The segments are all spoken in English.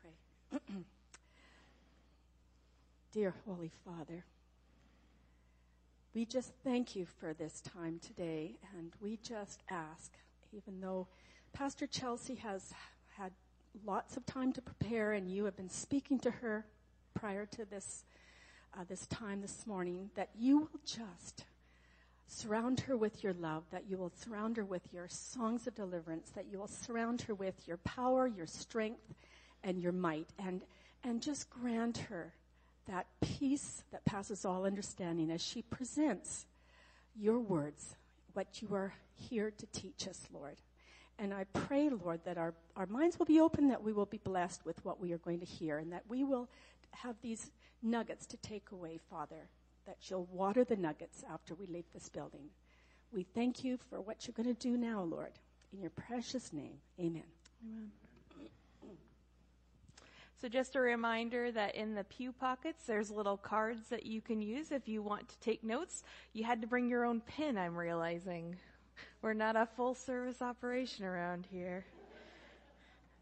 pray. Dear Holy Father, we just thank you for this time today, and we just ask, even though Pastor Chelsea has had lots of time to prepare, and you have been speaking to her prior to this uh, this time this morning, that you will just surround her with your love, that you will surround her with your songs of deliverance, that you will surround her with your power, your strength, and your might, and and just grant her that peace that passes all understanding as she presents your words, what you are here to teach us, Lord. And I pray, Lord, that our, our minds will be open, that we will be blessed with what we are going to hear, and that we will have these nuggets to take away, Father, that you'll water the nuggets after we leave this building. We thank you for what you're going to do now, Lord. In your precious name, amen. Amen. So just a reminder that in the pew pockets, there's little cards that you can use if you want to take notes. You had to bring your own pen, I'm realizing. We're not a full service operation around here.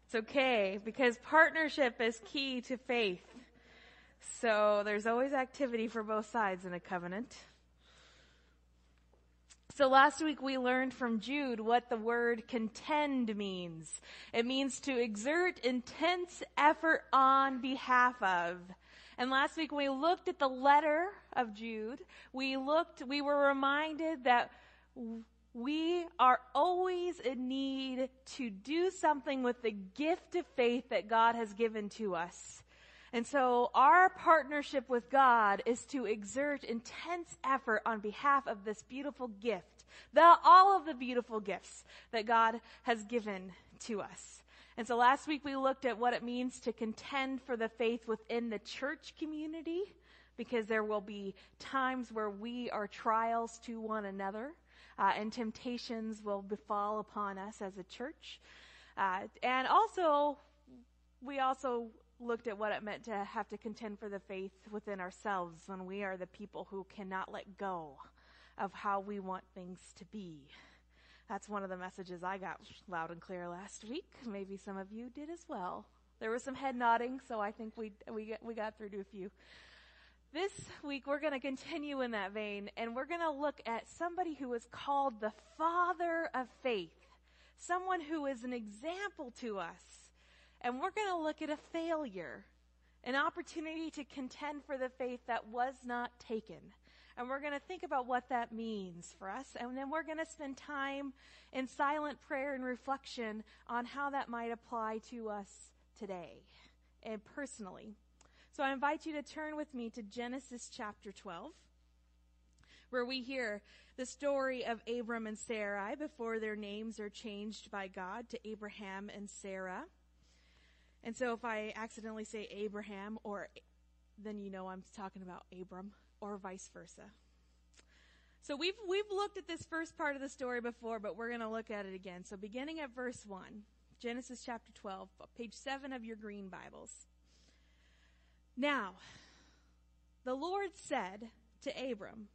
It's okay because partnership is key to faith. So there's always activity for both sides in a covenant. So last week we learned from Jude what the word contend means. It means to exert intense effort on behalf of. And last week when we looked at the letter of Jude, we looked, we were reminded that we are always in need to do something with the gift of faith that God has given to us. And so our partnership with God is to exert intense effort on behalf of this beautiful gift, the, all of the beautiful gifts that God has given to us. And so last week we looked at what it means to contend for the faith within the church community, because there will be times where we are trials to one another, uh, and temptations will befall upon us as a church. Uh, and also, we also looked at what it meant to have to contend for the faith within ourselves when we are the people who cannot let go of how we want things to be. That's one of the messages I got loud and clear last week. Maybe some of you did as well. There was some head nodding, so I think we we we got through to a few. This week we're going to continue in that vein and we're going to look at somebody who is called the father of faith. Someone who is an example to us and we're going to look at a failure, an opportunity to contend for the faith that was not taken. And we're going to think about what that means for us. And then we're going to spend time in silent prayer and reflection on how that might apply to us today and personally. So I invite you to turn with me to Genesis chapter 12, where we hear the story of Abram and Sarai before their names are changed by God to Abraham and Sarah. And so if I accidentally say Abraham or then you know I'm talking about Abram or vice versa. So we've we've looked at this first part of the story before, but we're going to look at it again. So beginning at verse 1, Genesis chapter 12, page 7 of your green Bibles. Now, the Lord said to Abram,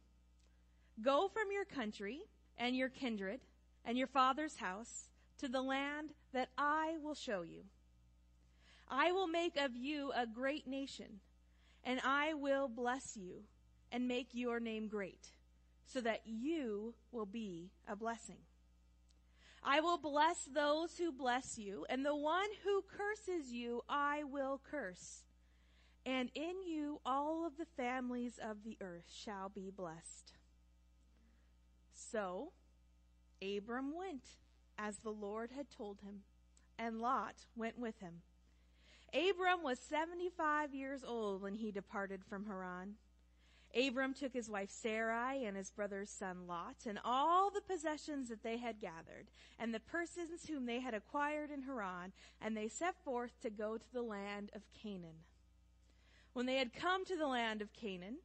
Go from your country and your kindred and your father's house to the land that I will show you. I will make of you a great nation, and I will bless you and make your name great, so that you will be a blessing. I will bless those who bless you, and the one who curses you I will curse. And in you all of the families of the earth shall be blessed. So Abram went as the Lord had told him, and Lot went with him. Abram was 75 years old when he departed from Haran. Abram took his wife Sarai and his brother's son Lot and all the possessions that they had gathered and the persons whom they had acquired in Haran and they set forth to go to the land of Canaan. When they had come to the land of Canaan,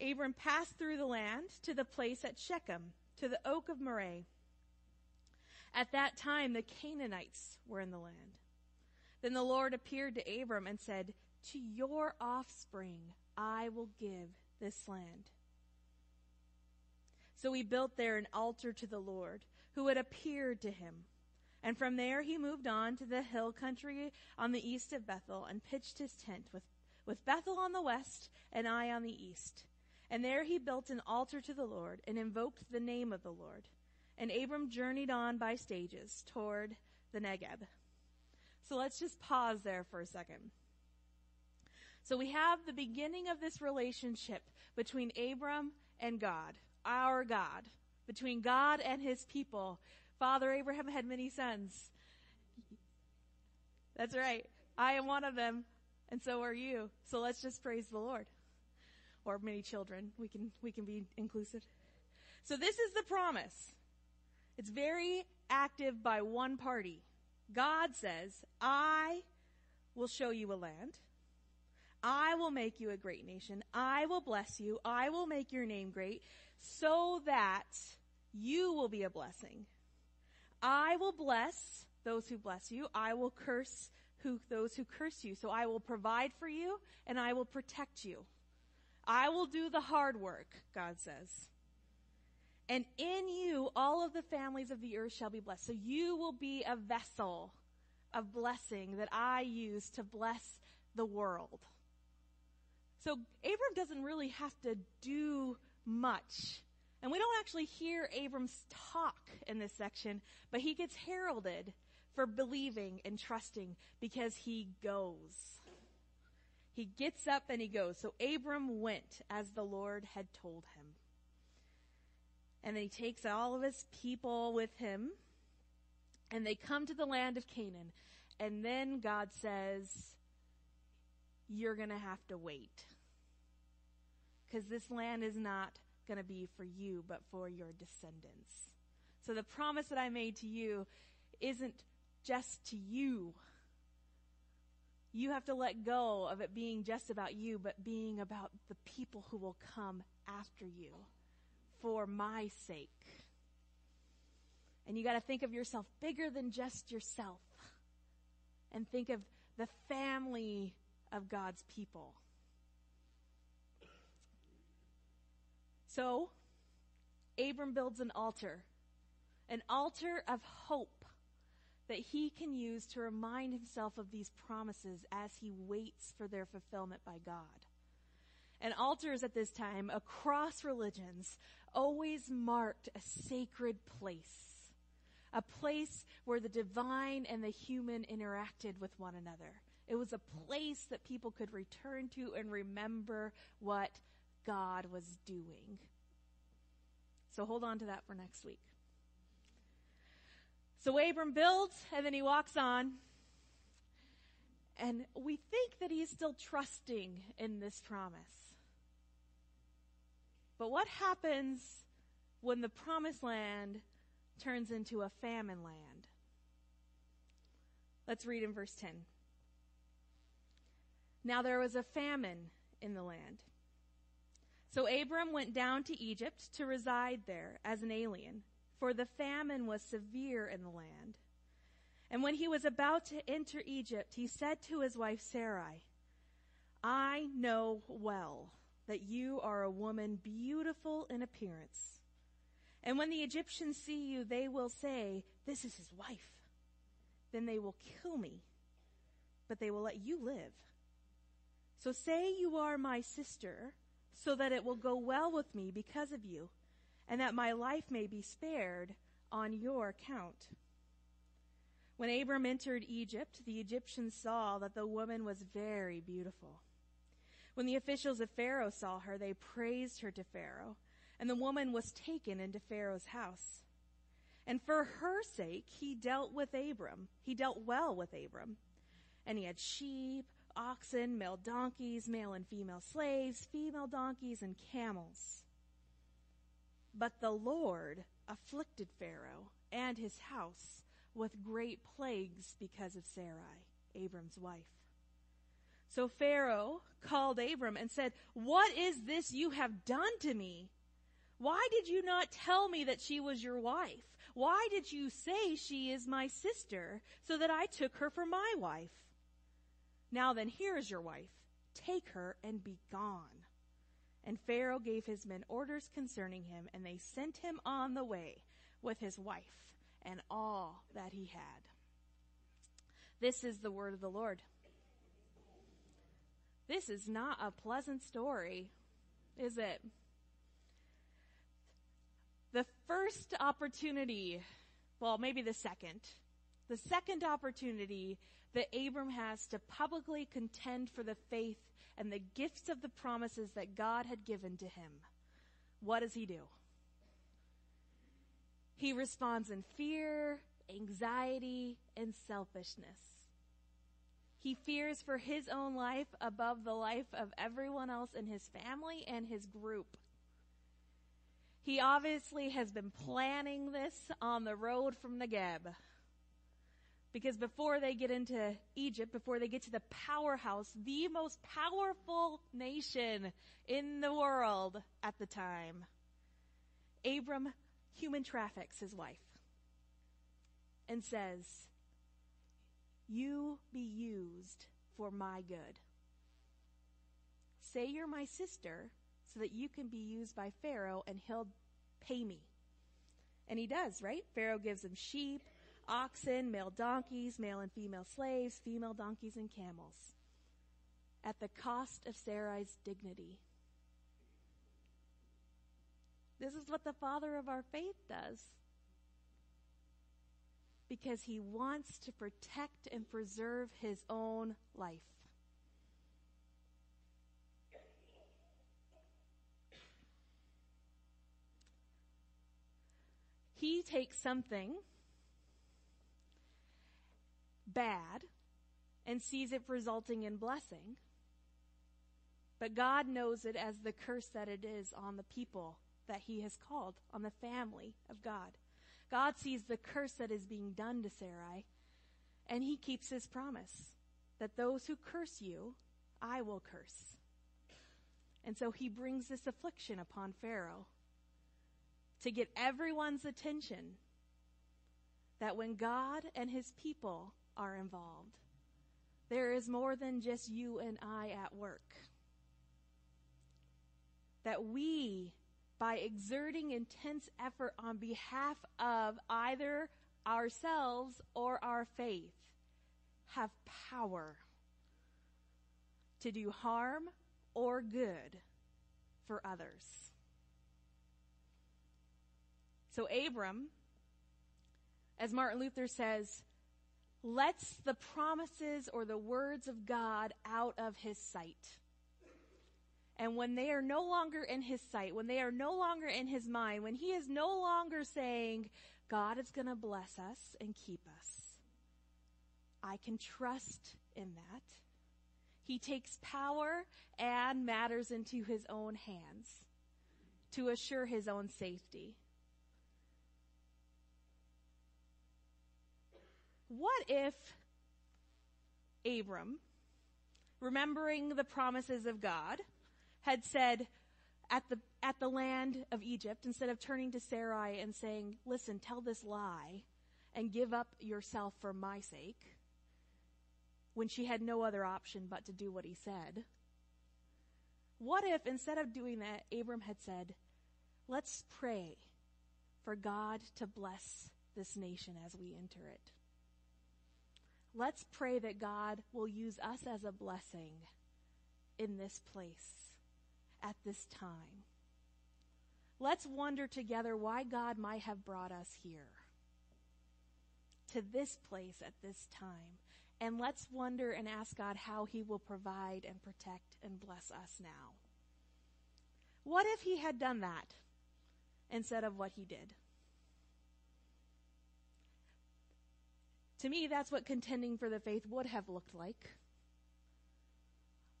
Abram passed through the land to the place at Shechem, to the oak of Moreh. At that time the Canaanites were in the land. Then the Lord appeared to Abram and said, To your offspring I will give this land. So he built there an altar to the Lord, who had appeared to him. And from there he moved on to the hill country on the east of Bethel and pitched his tent with, with Bethel on the west and Ai on the east. And there he built an altar to the Lord and invoked the name of the Lord. And Abram journeyed on by stages toward the Negeb. So let's just pause there for a second. So we have the beginning of this relationship between Abram and God, our God, between God and his people. Father Abraham had many sons. That's right. I am one of them, and so are you. So let's just praise the Lord. Or many children. We can, we can be inclusive. So this is the promise. It's very active by one party. God says, I will show you a land. I will make you a great nation. I will bless you. I will make your name great so that you will be a blessing. I will bless those who bless you. I will curse who, those who curse you. So I will provide for you and I will protect you. I will do the hard work, God says. And in you, all of the families of the earth shall be blessed. So you will be a vessel of blessing that I use to bless the world. So Abram doesn't really have to do much. And we don't actually hear Abram's talk in this section, but he gets heralded for believing and trusting because he goes. He gets up and he goes. So Abram went as the Lord had told him. And then he takes all of his people with him and they come to the land of Canaan. And then God says, you're going to have to wait. Because this land is not going to be for you, but for your descendants. So the promise that I made to you isn't just to you. You have to let go of it being just about you, but being about the people who will come after you for my sake. And you got to think of yourself bigger than just yourself. And think of the family of God's people. So, Abram builds an altar, an altar of hope that he can use to remind himself of these promises as he waits for their fulfillment by God. And altars at this time across religions always marked a sacred place, a place where the divine and the human interacted with one another. It was a place that people could return to and remember what God was doing. So hold on to that for next week. So Abram builds and then he walks on. And we think that he's still trusting in this promise. But what happens when the promised land turns into a famine land? Let's read in verse 10. Now there was a famine in the land. So Abram went down to Egypt to reside there as an alien, for the famine was severe in the land. And when he was about to enter Egypt, he said to his wife Sarai, I know well that you are a woman beautiful in appearance. And when the Egyptians see you, they will say, This is his wife. Then they will kill me, but they will let you live. So say you are my sister so that it will go well with me because of you, and that my life may be spared on your account. When Abram entered Egypt, the Egyptians saw that the woman was very beautiful. When the officials of Pharaoh saw her, they praised her to Pharaoh, and the woman was taken into Pharaoh's house. And for her sake, he dealt with Abram. He dealt well with Abram. And he had sheep, oxen, male donkeys, male and female slaves, female donkeys, and camels. But the Lord afflicted Pharaoh and his house with great plagues because of Sarai, Abram's wife. So Pharaoh called Abram and said, What is this you have done to me? Why did you not tell me that she was your wife? Why did you say she is my sister so that I took her for my wife? Now then, here is your wife. Take her and be gone. And Pharaoh gave his men orders concerning him, and they sent him on the way with his wife and all that he had. This is the word of the Lord. This is not a pleasant story, is it? The first opportunity, well, maybe the second, the second opportunity that Abram has to publicly contend for the faith and the gifts of the promises that God had given to him. What does he do? He responds in fear, anxiety, and selfishness. He fears for his own life above the life of everyone else in his family and his group. He obviously has been planning this on the road from Negeb. Because before they get into Egypt, before they get to the powerhouse, the most powerful nation in the world at the time, Abram human traffics his wife and says, you be used for my good. Say you're my sister so that you can be used by Pharaoh and he'll pay me. And he does, right? Pharaoh gives him sheep, oxen, male donkeys, male and female slaves, female donkeys and camels. At the cost of Sarai's dignity. This is what the father of our faith does because he wants to protect and preserve his own life. He takes something bad and sees it resulting in blessing. But God knows it as the curse that it is on the people that he has called, on the family of God. God sees the curse that is being done to Sarai, and he keeps his promise that those who curse you, I will curse. And so he brings this affliction upon Pharaoh to get everyone's attention that when God and his people are involved, there is more than just you and I at work. That we by exerting intense effort on behalf of either ourselves or our faith have power to do harm or good for others. So Abram, as Martin Luther says, lets the promises or the words of God out of his sight. And when they are no longer in his sight, when they are no longer in his mind, when he is no longer saying, God is going to bless us and keep us, I can trust in that. He takes power and matters into his own hands to assure his own safety. What if Abram, remembering the promises of God, had said at the, at the land of Egypt, instead of turning to Sarai and saying, listen, tell this lie and give up yourself for my sake, when she had no other option but to do what he said. What if instead of doing that, Abram had said, let's pray for God to bless this nation as we enter it. Let's pray that God will use us as a blessing in this place at this time. Let's wonder together why God might have brought us here to this place at this time. And let's wonder and ask God how he will provide and protect and bless us now. What if he had done that instead of what he did? To me, that's what contending for the faith would have looked like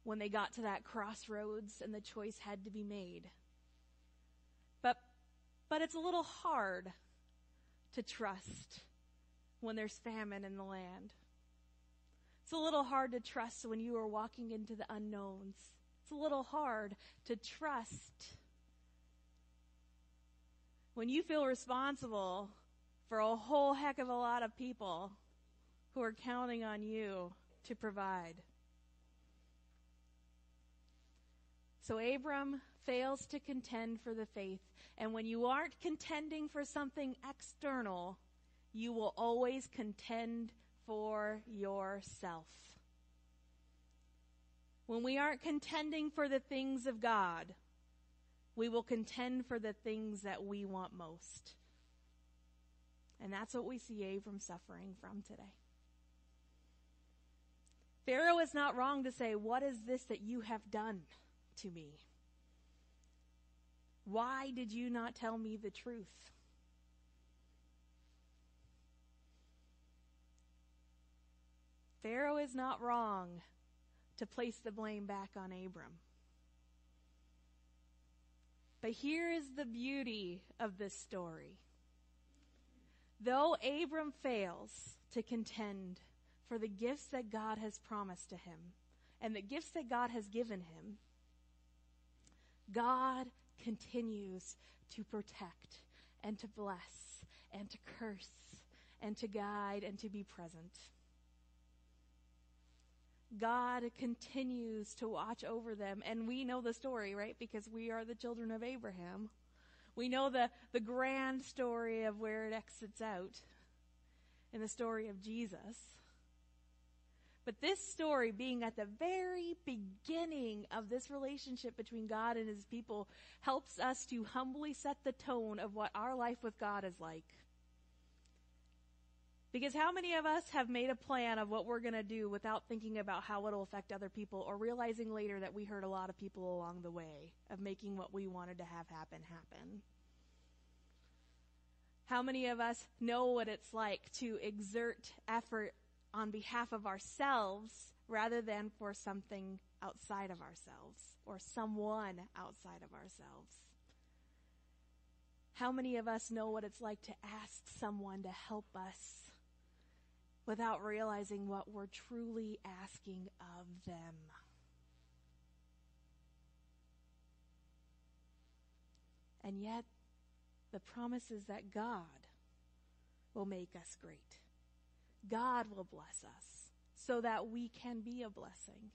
when they got to that crossroads and the choice had to be made. But, but it's a little hard to trust when there's famine in the land. It's a little hard to trust when you are walking into the unknowns. It's a little hard to trust when you feel responsible for a whole heck of a lot of people who are counting on you to provide. So Abram fails to contend for the faith. And when you aren't contending for something external, you will always contend for yourself. When we aren't contending for the things of God, we will contend for the things that we want most. And that's what we see Abram suffering from today. Pharaoh is not wrong to say, What is this that you have done to me? Why did you not tell me the truth? Pharaoh is not wrong to place the blame back on Abram. But here is the beauty of this story. Though Abram fails to contend for the gifts that God has promised to him and the gifts that God has given him, God continues to protect and to bless and to curse and to guide and to be present. God continues to watch over them. And we know the story, right? Because we are the children of Abraham. We know the, the grand story of where it exits out in the story of Jesus. But this story being at the very beginning of this relationship between God and his people helps us to humbly set the tone of what our life with God is like. Because how many of us have made a plan of what we're going to do without thinking about how it'll affect other people or realizing later that we hurt a lot of people along the way of making what we wanted to have happen happen? How many of us know what it's like to exert effort on behalf of ourselves rather than for something outside of ourselves or someone outside of ourselves? How many of us know what it's like to ask someone to help us without realizing what we're truly asking of them. And yet, the promise is that God will make us great. God will bless us so that we can be a blessing.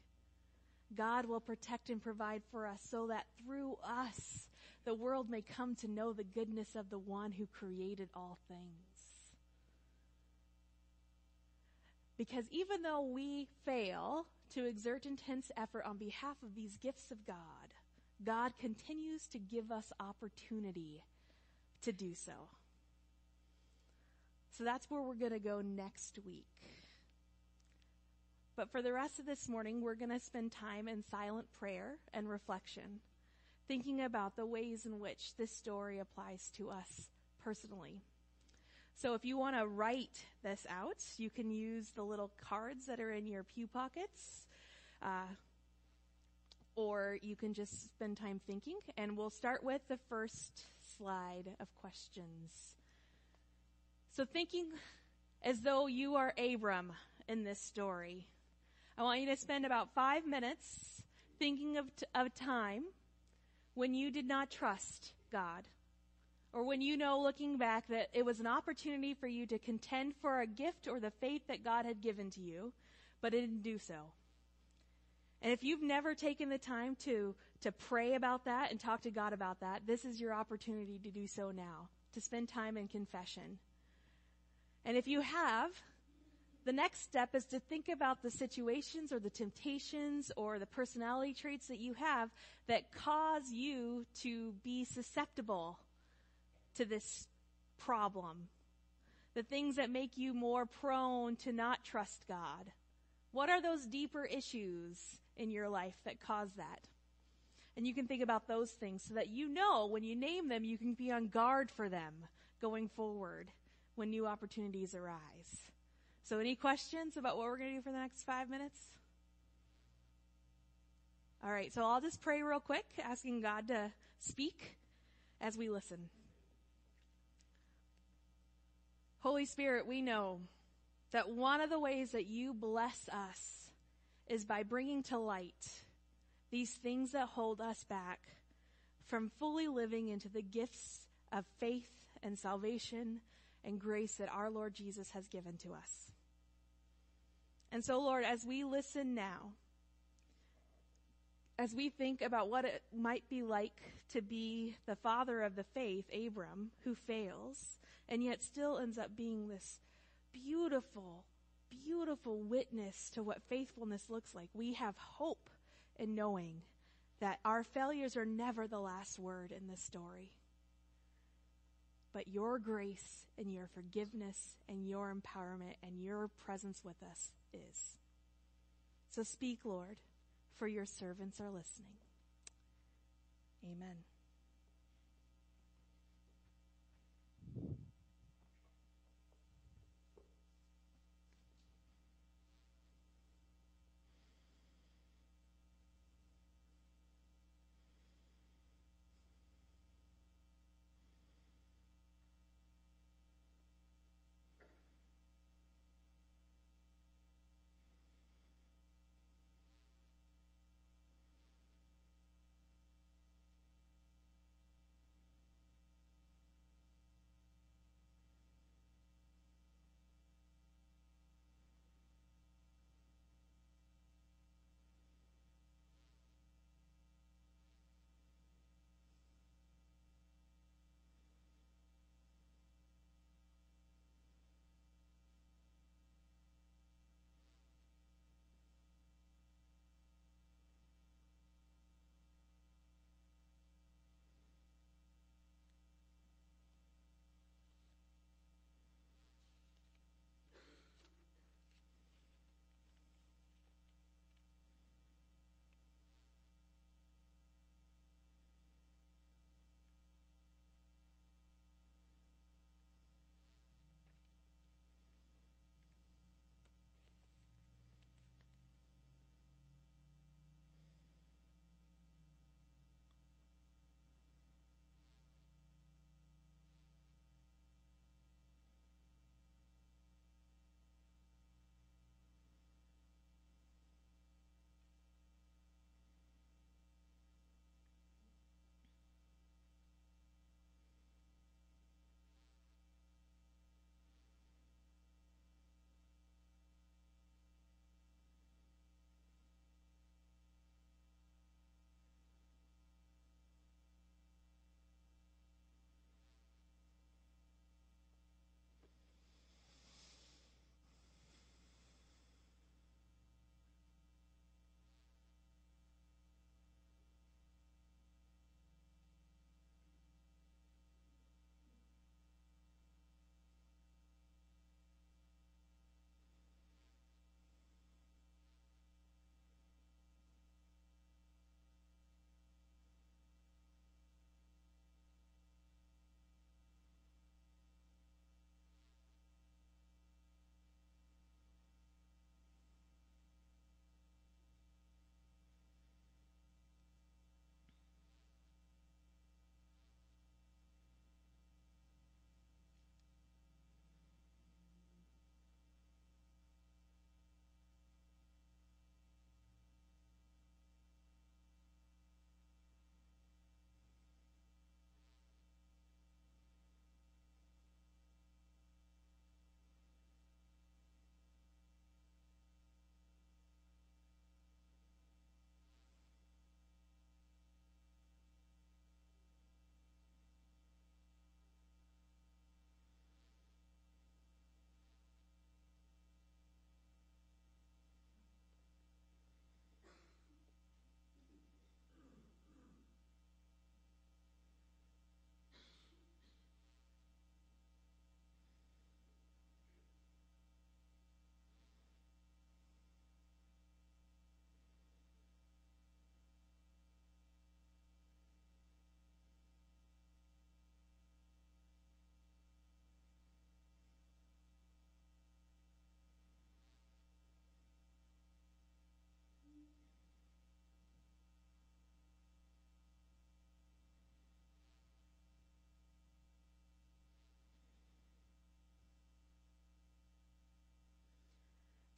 God will protect and provide for us so that through us, the world may come to know the goodness of the one who created all things. Because even though we fail to exert intense effort on behalf of these gifts of God, God continues to give us opportunity to do so. So that's where we're going to go next week. But for the rest of this morning, we're going to spend time in silent prayer and reflection, thinking about the ways in which this story applies to us personally. So if you want to write this out, you can use the little cards that are in your pew pockets. Uh, or you can just spend time thinking. And we'll start with the first slide of questions. So thinking as though you are Abram in this story. I want you to spend about five minutes thinking of, t- of time when you did not trust God or when you know looking back that it was an opportunity for you to contend for a gift or the faith that God had given to you, but it didn't do so. And if you've never taken the time to, to pray about that and talk to God about that, this is your opportunity to do so now, to spend time in confession. And if you have, the next step is to think about the situations or the temptations or the personality traits that you have that cause you to be susceptible to this problem. The things that make you more prone to not trust God. What are those deeper issues in your life that cause that? And you can think about those things so that you know when you name them, you can be on guard for them going forward when new opportunities arise. So, any questions about what we're going to do for the next five minutes? All right, so I'll just pray real quick, asking God to speak as we listen. Holy Spirit, we know that one of the ways that you bless us is by bringing to light these things that hold us back from fully living into the gifts of faith and salvation and grace that our Lord Jesus has given to us. And so, Lord, as we listen now, as we think about what it might be like to be the father of the faith, Abram, who fails, and yet still ends up being this beautiful, beautiful witness to what faithfulness looks like, we have hope in knowing that our failures are never the last word in this story. But your grace and your forgiveness and your empowerment and your presence with us is. So speak, Lord for your servants are listening. Amen.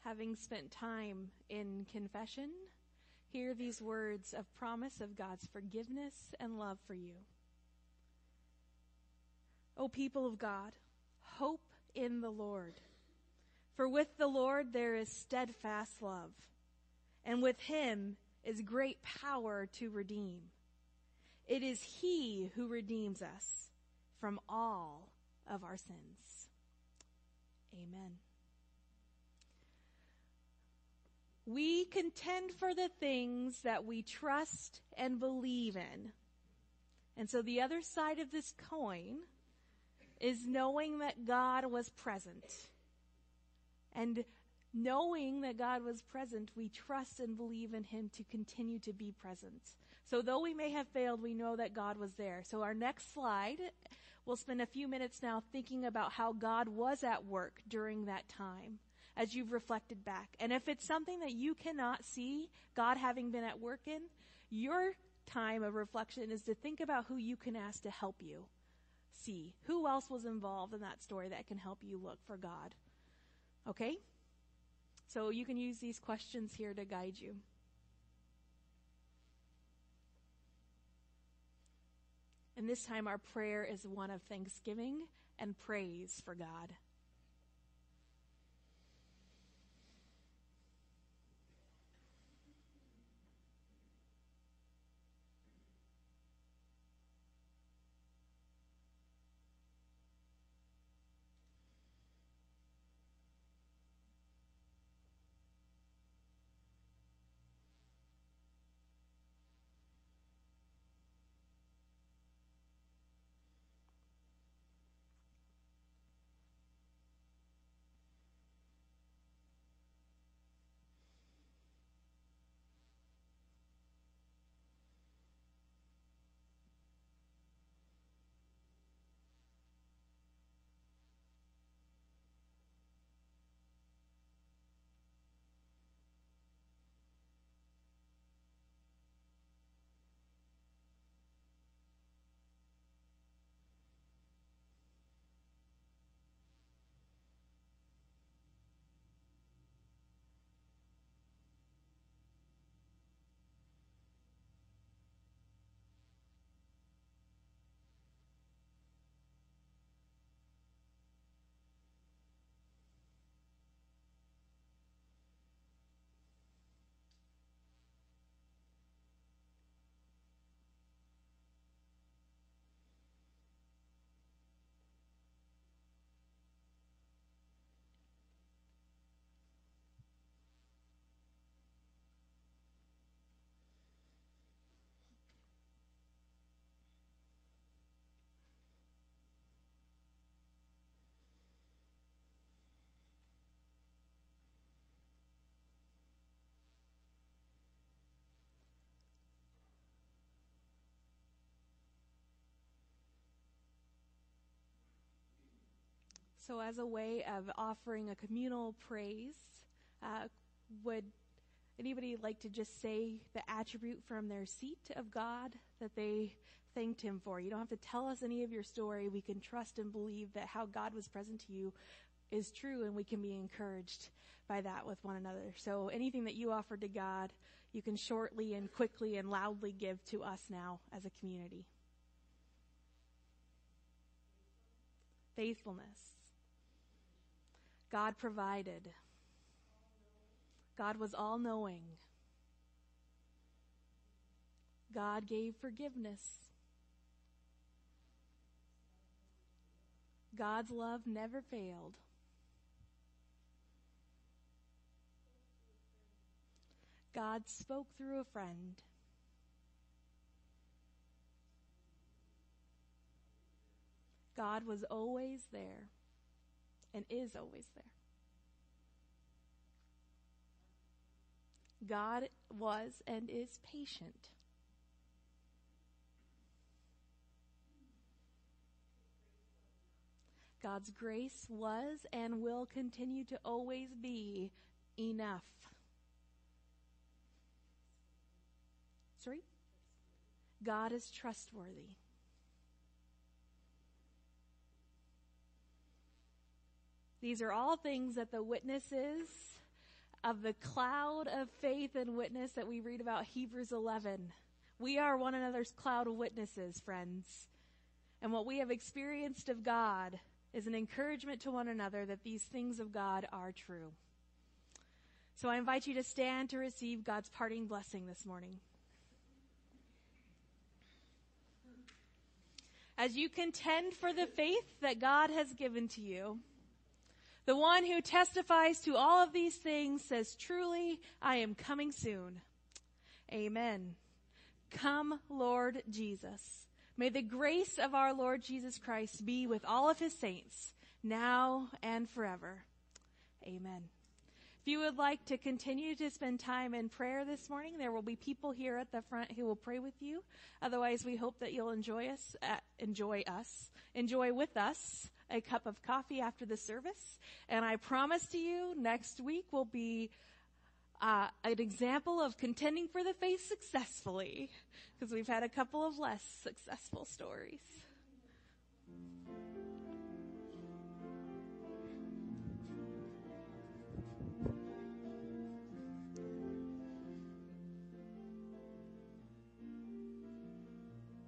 Having spent time in confession, hear these words of promise of God's forgiveness and love for you. O people of God, hope in the Lord. For with the Lord there is steadfast love, and with him is great power to redeem. It is He who redeems us from all of our sins. Amen. We contend for the things that we trust and believe in. And so the other side of this coin is knowing that God was present. And knowing that God was present, we trust and believe in Him to continue to be present. So though we may have failed, we know that God was there. So our next slide, we'll spend a few minutes now thinking about how God was at work during that time as you've reflected back. And if it's something that you cannot see God having been at work in, your time of reflection is to think about who you can ask to help you see. Who else was involved in that story that can help you look for God? Okay? So you can use these questions here to guide you. And this time our prayer is one of thanksgiving and praise for God. So, as a way of offering a communal praise, uh, would anybody like to just say the attribute from their seat of God that they thanked Him for? You don't have to tell us any of your story. We can trust and believe that how God was present to you is true, and we can be encouraged by that with one another. So, anything that you offered to God, you can shortly and quickly and loudly give to us now as a community. Faithfulness. God provided. God was all knowing. God gave forgiveness. God's love never failed. God spoke through a friend. God was always there and is always there. God was and is patient. God's grace was and will continue to always be enough. Sorry? God is trustworthy. These are all things that the witnesses of the cloud of faith and witness that we read about Hebrews 11. We are one another's cloud of witnesses, friends. And what we have experienced of God is an encouragement to one another that these things of God are true. So I invite you to stand to receive God's parting blessing this morning. As you contend for the faith that God has given to you, the one who testifies to all of these things says, truly, I am coming soon. Amen. Come, Lord Jesus. May the grace of our Lord Jesus Christ be with all of his saints, now and forever. Amen. If you would like to continue to spend time in prayer this morning, there will be people here at the front who will pray with you. Otherwise, we hope that you'll enjoy us, uh, enjoy us, enjoy with us a cup of coffee after the service. And I promise to you, next week will be uh, an example of contending for the faith successfully, because we've had a couple of less successful stories.